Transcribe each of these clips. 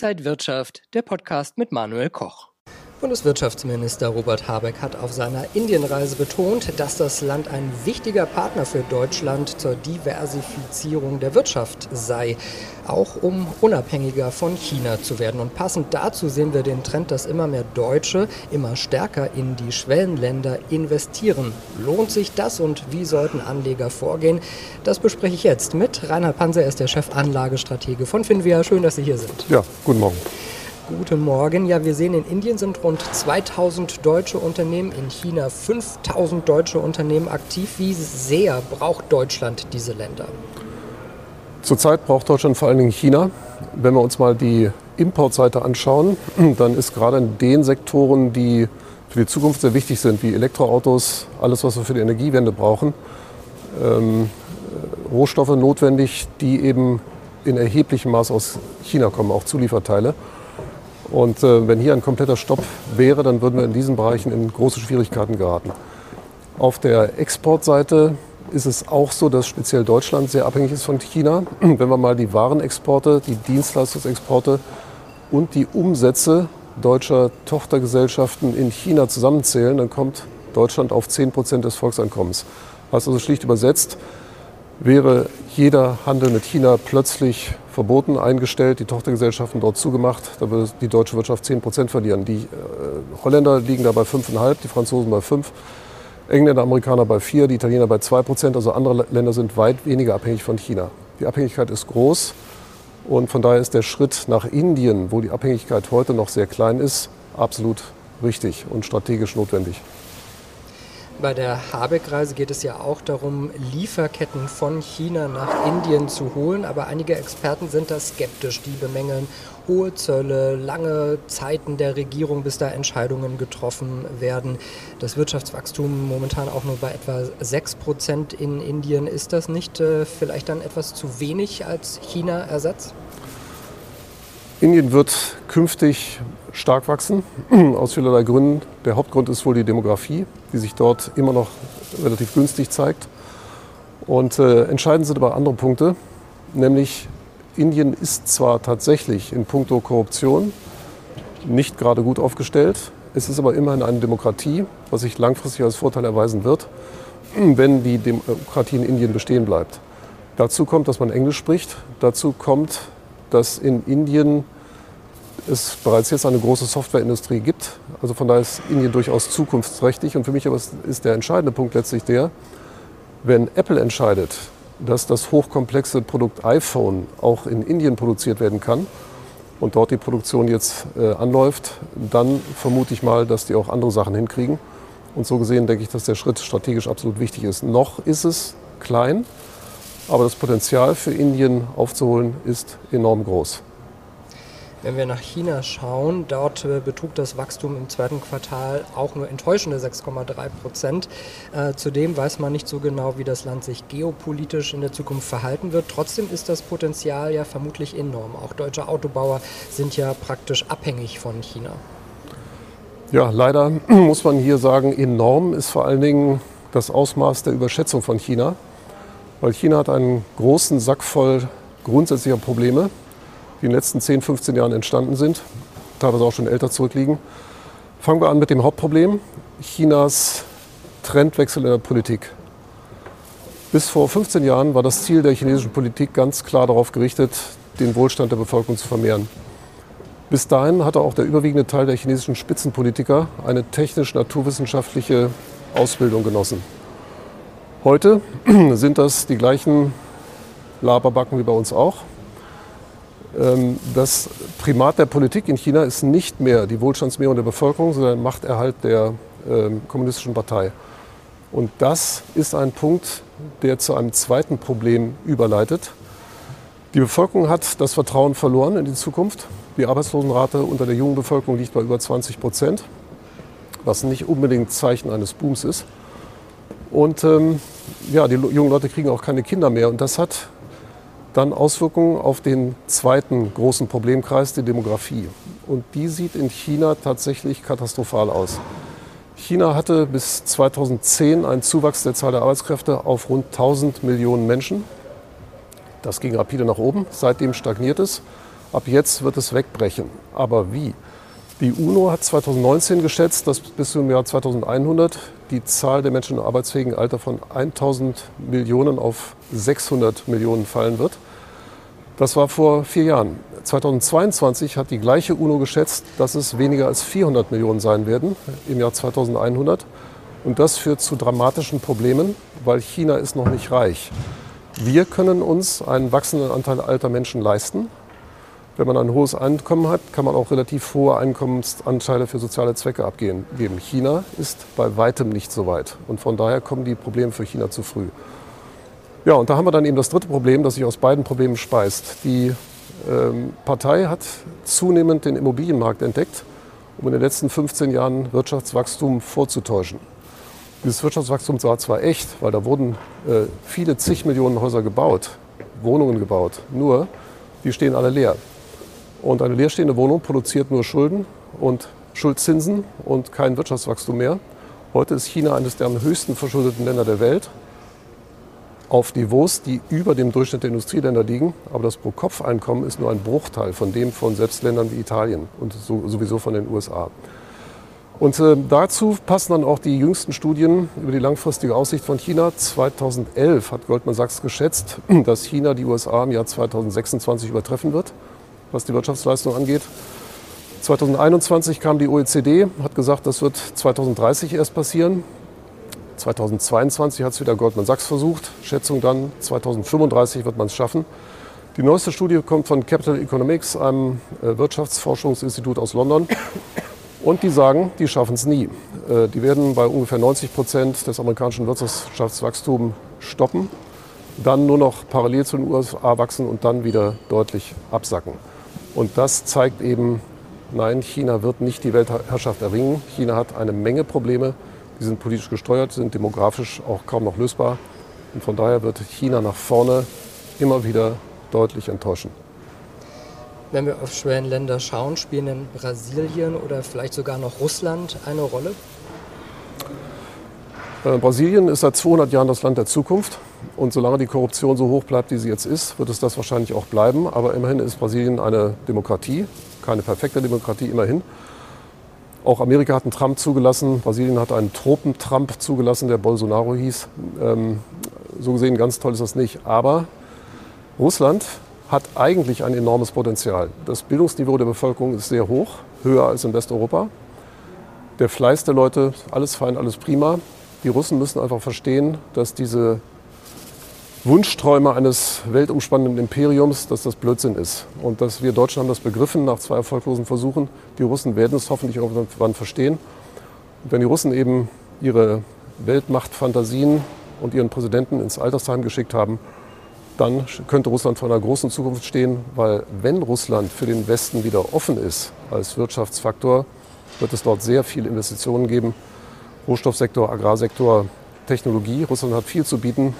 Inside Wirtschaft, der Podcast mit Manuel Koch. Bundeswirtschaftsminister Robert Habeck hat auf seiner Indienreise betont, dass das Land ein wichtiger Partner für Deutschland zur Diversifizierung der Wirtschaft sei, auch um unabhängiger von China zu werden. Und passend dazu sehen wir den Trend, dass immer mehr Deutsche immer stärker in die Schwellenländer investieren. Lohnt sich das und wie sollten Anleger vorgehen? Das bespreche ich jetzt mit Reinhard Panzer, er ist der Chefanlagestratege von Finvia. Schön, dass Sie hier sind. Ja, guten Morgen. Guten Morgen. Ja, wir sehen, in Indien sind rund 2000 deutsche Unternehmen, in China 5000 deutsche Unternehmen aktiv. Wie sehr braucht Deutschland diese Länder? Zurzeit braucht Deutschland vor allen Dingen China. Wenn wir uns mal die Importseite anschauen, dann ist gerade in den Sektoren, die für die Zukunft sehr wichtig sind, wie Elektroautos, alles, was wir für die Energiewende brauchen, ähm, Rohstoffe notwendig, die eben in erheblichem Maß aus China kommen, auch Zulieferteile. Und äh, wenn hier ein kompletter Stopp wäre, dann würden wir in diesen Bereichen in große Schwierigkeiten geraten. Auf der Exportseite ist es auch so, dass speziell Deutschland sehr abhängig ist von China. Wenn wir mal die Warenexporte, die Dienstleistungsexporte und die Umsätze deutscher Tochtergesellschaften in China zusammenzählen, dann kommt Deutschland auf 10 Prozent des Volkseinkommens. Was also schlicht übersetzt, wäre jeder Handel mit China plötzlich verboten, eingestellt, die Tochtergesellschaften dort zugemacht, da würde die deutsche Wirtschaft 10 Prozent verlieren. Die äh, Holländer liegen da bei 5,5, die Franzosen bei 5, Engländer, Amerikaner bei 4, die Italiener bei 2 Prozent. Also andere Länder sind weit weniger abhängig von China. Die Abhängigkeit ist groß und von daher ist der Schritt nach Indien, wo die Abhängigkeit heute noch sehr klein ist, absolut richtig und strategisch notwendig. Bei der Habeck-Reise geht es ja auch darum, Lieferketten von China nach Indien zu holen. Aber einige Experten sind da skeptisch. Die bemängeln hohe Zölle, lange Zeiten der Regierung, bis da Entscheidungen getroffen werden. Das Wirtschaftswachstum momentan auch nur bei etwa 6 Prozent in Indien. Ist das nicht äh, vielleicht dann etwas zu wenig als China-Ersatz? Indien wird künftig stark wachsen, aus vielerlei Gründen. Der Hauptgrund ist wohl die Demografie, die sich dort immer noch relativ günstig zeigt. Und äh, entscheidend sind aber andere Punkte, nämlich Indien ist zwar tatsächlich in puncto Korruption nicht gerade gut aufgestellt, es ist aber immerhin eine Demokratie, was sich langfristig als Vorteil erweisen wird, wenn die Demokratie in Indien bestehen bleibt. Dazu kommt, dass man Englisch spricht. Dazu kommt, dass in Indien es bereits jetzt eine große Softwareindustrie gibt. Also von daher ist Indien durchaus zukunftsträchtig. Und für mich aber ist der entscheidende Punkt letztlich der, wenn Apple entscheidet, dass das hochkomplexe Produkt iPhone auch in Indien produziert werden kann und dort die Produktion jetzt äh, anläuft, dann vermute ich mal, dass die auch andere Sachen hinkriegen. Und so gesehen denke ich, dass der Schritt strategisch absolut wichtig ist. Noch ist es klein, aber das Potenzial für Indien aufzuholen ist enorm groß. Wenn wir nach China schauen, dort äh, betrug das Wachstum im zweiten Quartal auch nur enttäuschende 6,3 Prozent. Äh, zudem weiß man nicht so genau, wie das Land sich geopolitisch in der Zukunft verhalten wird. Trotzdem ist das Potenzial ja vermutlich enorm. Auch deutsche Autobauer sind ja praktisch abhängig von China. Ja, leider muss man hier sagen, enorm ist vor allen Dingen das Ausmaß der Überschätzung von China. Weil China hat einen großen Sack voll grundsätzlicher Probleme die in den letzten 10, 15 Jahren entstanden sind, teilweise auch schon älter zurückliegen. Fangen wir an mit dem Hauptproblem, Chinas Trendwechsel in der Politik. Bis vor 15 Jahren war das Ziel der chinesischen Politik ganz klar darauf gerichtet, den Wohlstand der Bevölkerung zu vermehren. Bis dahin hatte auch der überwiegende Teil der chinesischen Spitzenpolitiker eine technisch-naturwissenschaftliche Ausbildung genossen. Heute sind das die gleichen Laberbacken wie bei uns auch. Ähm, das Primat der Politik in China ist nicht mehr die Wohlstandsmehrung der Bevölkerung, sondern Machterhalt der ähm, kommunistischen Partei. Und das ist ein Punkt, der zu einem zweiten Problem überleitet. Die Bevölkerung hat das Vertrauen verloren in die Zukunft. Die Arbeitslosenrate unter der jungen Bevölkerung liegt bei über 20 Prozent, was nicht unbedingt Zeichen eines Booms ist. Und ähm, ja, die jungen Leute kriegen auch keine Kinder mehr. Und das hat dann Auswirkungen auf den zweiten großen Problemkreis, die Demografie. Und die sieht in China tatsächlich katastrophal aus. China hatte bis 2010 einen Zuwachs der Zahl der Arbeitskräfte auf rund 1000 Millionen Menschen. Das ging rapide nach oben. Seitdem stagniert es. Ab jetzt wird es wegbrechen. Aber wie? Die UNO hat 2019 geschätzt, dass bis zum Jahr 2100 die Zahl der Menschen im arbeitsfähigen Alter von 1000 Millionen auf 600 Millionen fallen wird. Das war vor vier Jahren. 2022 hat die gleiche UNO geschätzt, dass es weniger als 400 Millionen sein werden im Jahr 2100. Und das führt zu dramatischen Problemen, weil China ist noch nicht reich. Wir können uns einen wachsenden Anteil alter Menschen leisten. Wenn man ein hohes Einkommen hat, kann man auch relativ hohe Einkommensanteile für soziale Zwecke abgeben. China ist bei weitem nicht so weit. Und von daher kommen die Probleme für China zu früh. Ja, und da haben wir dann eben das dritte Problem, das sich aus beiden Problemen speist. Die ähm, Partei hat zunehmend den Immobilienmarkt entdeckt, um in den letzten 15 Jahren Wirtschaftswachstum vorzutäuschen. Dieses Wirtschaftswachstum war zwar echt, weil da wurden äh, viele zig Millionen Häuser gebaut, Wohnungen gebaut, nur die stehen alle leer. Und eine leerstehende Wohnung produziert nur Schulden und Schuldzinsen und kein Wirtschaftswachstum mehr. Heute ist China eines der am höchsten verschuldeten Länder der Welt auf Niveaus, die über dem Durchschnitt der Industrieländer liegen. Aber das Pro-Kopf-Einkommen ist nur ein Bruchteil von dem von selbst Ländern wie Italien und so, sowieso von den USA. Und äh, dazu passen dann auch die jüngsten Studien über die langfristige Aussicht von China. 2011 hat Goldman Sachs geschätzt, dass China die USA im Jahr 2026 übertreffen wird, was die Wirtschaftsleistung angeht. 2021 kam die OECD, hat gesagt, das wird 2030 erst passieren. 2022 hat es wieder Goldman Sachs versucht. Schätzung dann, 2035 wird man es schaffen. Die neueste Studie kommt von Capital Economics, einem äh, Wirtschaftsforschungsinstitut aus London. Und die sagen, die schaffen es nie. Äh, die werden bei ungefähr 90 Prozent des amerikanischen Wirtschaftswachstums stoppen, dann nur noch parallel zu den USA wachsen und dann wieder deutlich absacken. Und das zeigt eben, nein, China wird nicht die Weltherrschaft erringen. China hat eine Menge Probleme. Die sind politisch gesteuert, sind demografisch auch kaum noch lösbar. Und von daher wird China nach vorne immer wieder deutlich enttäuschen. Wenn wir auf Schwellenländer schauen, spielen denn Brasilien oder vielleicht sogar noch Russland eine Rolle? Äh, Brasilien ist seit 200 Jahren das Land der Zukunft. Und solange die Korruption so hoch bleibt, wie sie jetzt ist, wird es das wahrscheinlich auch bleiben. Aber immerhin ist Brasilien eine Demokratie, keine perfekte Demokratie, immerhin. Auch Amerika hat einen Trump zugelassen, Brasilien hat einen Tropen-Trump zugelassen, der Bolsonaro hieß. Ähm, so gesehen ganz toll ist das nicht. Aber Russland hat eigentlich ein enormes Potenzial. Das Bildungsniveau der Bevölkerung ist sehr hoch, höher als in Westeuropa. Der Fleiß der Leute, alles fein, alles prima. Die Russen müssen einfach verstehen, dass diese Wunschträume eines weltumspannenden Imperiums, dass das Blödsinn ist. Und dass wir Deutschen haben das begriffen nach zwei erfolglosen Versuchen. Die Russen werden es hoffentlich irgendwann verstehen. Und wenn die Russen eben ihre Weltmachtfantasien und ihren Präsidenten ins Altersheim geschickt haben, dann könnte Russland vor einer großen Zukunft stehen, weil wenn Russland für den Westen wieder offen ist als Wirtschaftsfaktor, wird es dort sehr viele Investitionen geben. Rohstoffsektor, Agrarsektor, Technologie. Russland hat viel zu bieten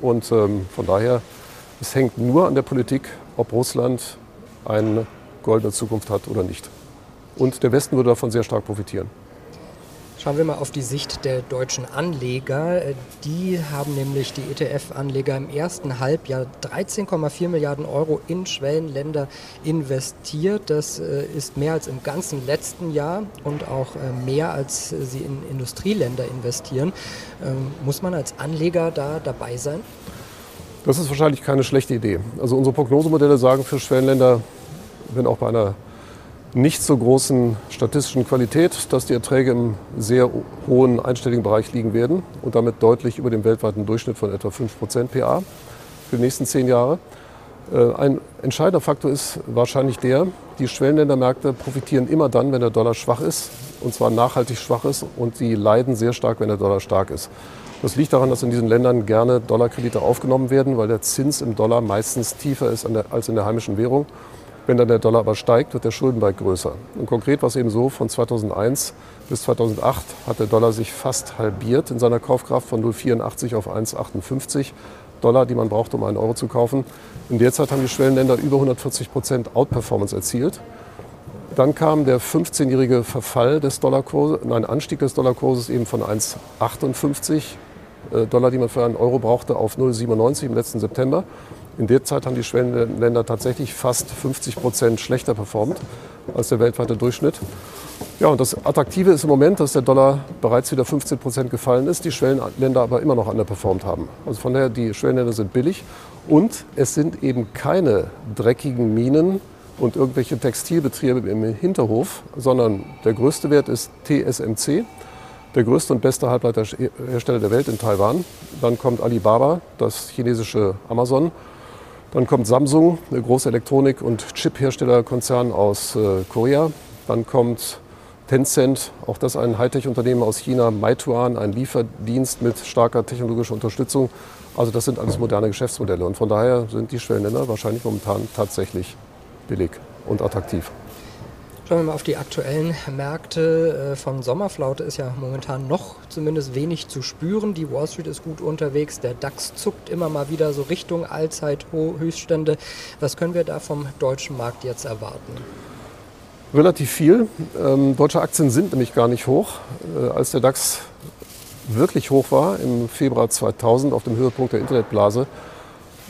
und ähm, von daher, es hängt nur an der Politik, ob Russland eine goldene Zukunft hat oder nicht. Und der Westen würde davon sehr stark profitieren. Schauen wir mal auf die Sicht der deutschen Anleger. Die haben nämlich die ETF-Anleger im ersten Halbjahr 13,4 Milliarden Euro in Schwellenländer investiert. Das äh, ist mehr als im ganzen letzten Jahr und auch äh, mehr als sie in Industrieländer investieren. Ähm, muss man als Anleger da dabei sein? Das ist wahrscheinlich keine schlechte Idee. Also unsere Prognosemodelle sagen für Schwellenländer, wenn auch bei einer nicht so großen statistischen Qualität, dass die Erträge im sehr hohen einstelligen Bereich liegen werden und damit deutlich über dem weltweiten Durchschnitt von etwa 5% PA für die nächsten zehn Jahre. Äh, ein entscheidender Faktor ist wahrscheinlich der, die Schwellenländermärkte profitieren immer dann, wenn der Dollar schwach ist, und zwar nachhaltig schwach ist, und sie leiden sehr stark, wenn der Dollar stark ist. Das liegt daran, dass in diesen Ländern gerne Dollarkredite aufgenommen werden, weil der Zins im Dollar meistens tiefer ist als in der heimischen Währung. Wenn dann der Dollar aber steigt, wird der Schuldenberg größer. Und konkret war es eben so, von 2001 bis 2008 hat der Dollar sich fast halbiert in seiner Kaufkraft von 0,84 auf 1,58 Dollar, die man braucht, um einen Euro zu kaufen. In der Zeit haben die Schwellenländer über 140 Prozent Outperformance erzielt. Dann kam der 15-jährige Verfall des Dollarkurses, ein Anstieg des Dollarkurses eben von 1,58 äh, Dollar, die man für einen Euro brauchte, auf 0,97 im letzten September. In der Zeit haben die Schwellenländer tatsächlich fast 50 Prozent schlechter performt als der weltweite Durchschnitt. Ja, und das Attraktive ist im Moment, dass der Dollar bereits wieder 15 Prozent gefallen ist, die Schwellenländer aber immer noch underperformt haben. Also von daher, die Schwellenländer sind billig und es sind eben keine dreckigen Minen und irgendwelche Textilbetriebe im Hinterhof, sondern der größte Wert ist TSMC, der größte und beste Halbleiterhersteller der Welt in Taiwan. Dann kommt Alibaba, das chinesische Amazon. Dann kommt Samsung, der große Elektronik- und Chip-Herstellerkonzern aus äh, Korea. Dann kommt Tencent, auch das ein Hightech-Unternehmen aus China, Meituan, ein Lieferdienst mit starker technologischer Unterstützung. Also das sind alles moderne Geschäftsmodelle und von daher sind die Schwellenländer wahrscheinlich momentan tatsächlich billig und attraktiv. Schauen wir mal auf die aktuellen Märkte. Äh, von Sommerflaute ist ja momentan noch zumindest wenig zu spüren. Die Wall Street ist gut unterwegs. Der DAX zuckt immer mal wieder so Richtung Allzeithöchststände. Was können wir da vom deutschen Markt jetzt erwarten? Relativ viel. Ähm, deutsche Aktien sind nämlich gar nicht hoch. Äh, als der DAX wirklich hoch war, im Februar 2000 auf dem Höhepunkt der Internetblase,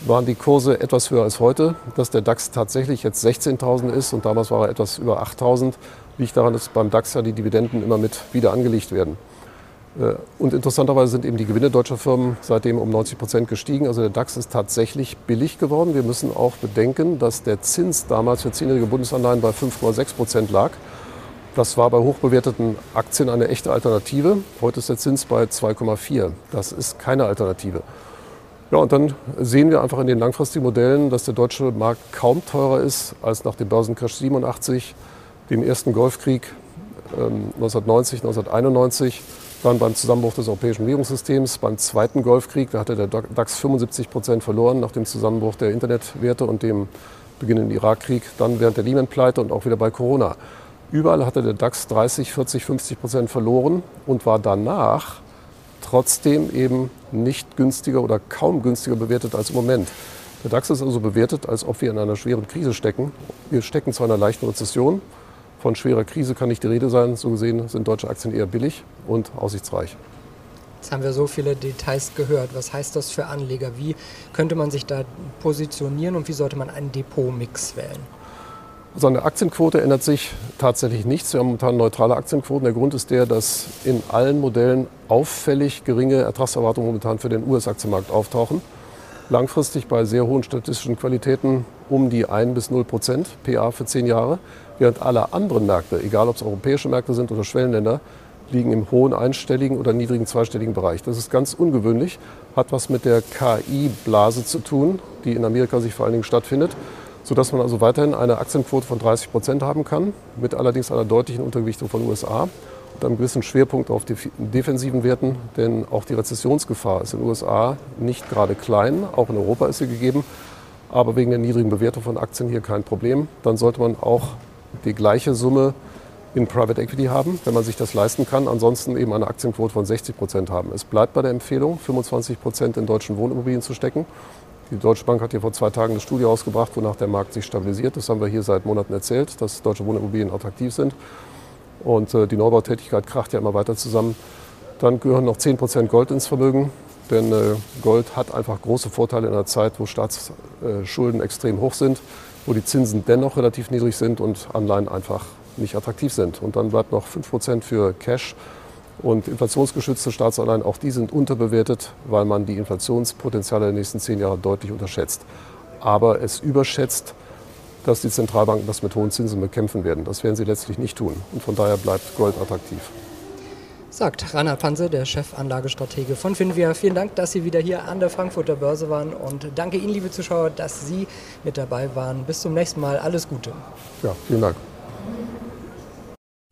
waren die Kurse etwas höher als heute. Dass der DAX tatsächlich jetzt 16.000 ist und damals war er etwas über 8.000, liegt daran, dass beim DAX ja die Dividenden immer mit wieder angelegt werden. Äh, und interessanterweise sind eben die Gewinne deutscher Firmen seitdem um 90 Prozent gestiegen. Also der DAX ist tatsächlich billig geworden. Wir müssen auch bedenken, dass der Zins damals für zehnjährige Bundesanleihen bei 5,6 Prozent lag. Das war bei hochbewerteten Aktien eine echte Alternative. Heute ist der Zins bei 2,4. Das ist keine Alternative. Ja, und dann sehen wir einfach in den langfristigen Modellen, dass der deutsche Markt kaum teurer ist als nach dem Börsencrash 87, dem ersten Golfkrieg 1990, ähm, 1991 dann beim Zusammenbruch des europäischen Währungssystems, beim zweiten Golfkrieg, da hatte der DAX 75 Prozent verloren nach dem Zusammenbruch der Internetwerte und dem beginnenden Irakkrieg, dann während der Lehman-Pleite und auch wieder bei Corona. Überall hatte der DAX 30, 40, 50 Prozent verloren und war danach trotzdem eben nicht günstiger oder kaum günstiger bewertet als im Moment. Der DAX ist also bewertet, als ob wir in einer schweren Krise stecken. Wir stecken zu einer leichten Rezession. Von schwerer Krise kann nicht die Rede sein. So gesehen sind deutsche Aktien eher billig und aussichtsreich. Jetzt haben wir so viele Details gehört. Was heißt das für Anleger? Wie könnte man sich da positionieren und wie sollte man einen Depotmix wählen? Also an der Aktienquote ändert sich tatsächlich nichts. Wir haben momentan neutrale Aktienquoten. Der Grund ist der, dass in allen Modellen auffällig geringe Ertragserwartungen momentan für den US-Aktienmarkt auftauchen. Langfristig bei sehr hohen statistischen Qualitäten um die 1 bis 0 Prozent PA für zehn Jahre während alle anderen Märkte, egal ob es europäische Märkte sind oder Schwellenländer, liegen im hohen einstelligen oder niedrigen zweistelligen Bereich. Das ist ganz ungewöhnlich, hat was mit der KI-Blase zu tun, die in Amerika sich vor allen Dingen stattfindet, sodass man also weiterhin eine Aktienquote von 30 Prozent haben kann, mit allerdings einer deutlichen Untergewichtung von USA und einem gewissen Schwerpunkt auf defensiven Werten, denn auch die Rezessionsgefahr ist in den USA nicht gerade klein, auch in Europa ist sie gegeben, aber wegen der niedrigen Bewertung von Aktien hier kein Problem. Dann sollte man auch die gleiche Summe in Private Equity haben, wenn man sich das leisten kann. Ansonsten eben eine Aktienquote von 60 Prozent haben. Es bleibt bei der Empfehlung, 25 Prozent in deutschen Wohnimmobilien zu stecken. Die Deutsche Bank hat hier vor zwei Tagen eine Studie ausgebracht, wonach der Markt sich stabilisiert. Das haben wir hier seit Monaten erzählt, dass deutsche Wohnimmobilien attraktiv sind. Und äh, die Neubautätigkeit kracht ja immer weiter zusammen. Dann gehören noch 10 Prozent Gold ins Vermögen. Denn äh, Gold hat einfach große Vorteile in einer Zeit, wo Staatsschulden extrem hoch sind wo die Zinsen dennoch relativ niedrig sind und Anleihen einfach nicht attraktiv sind. Und dann bleibt noch 5% für Cash und inflationsgeschützte Staatsanleihen. Auch die sind unterbewertet, weil man die Inflationspotenziale der nächsten zehn Jahre deutlich unterschätzt. Aber es überschätzt, dass die Zentralbanken das mit hohen Zinsen bekämpfen werden. Das werden sie letztlich nicht tun. Und von daher bleibt Gold attraktiv sagt Rainer Panse, der Chefanlagestratege von Finvia. Vielen Dank, dass Sie wieder hier an der Frankfurter Börse waren und danke Ihnen, liebe Zuschauer, dass Sie mit dabei waren. Bis zum nächsten Mal. Alles Gute. Ja, vielen Dank.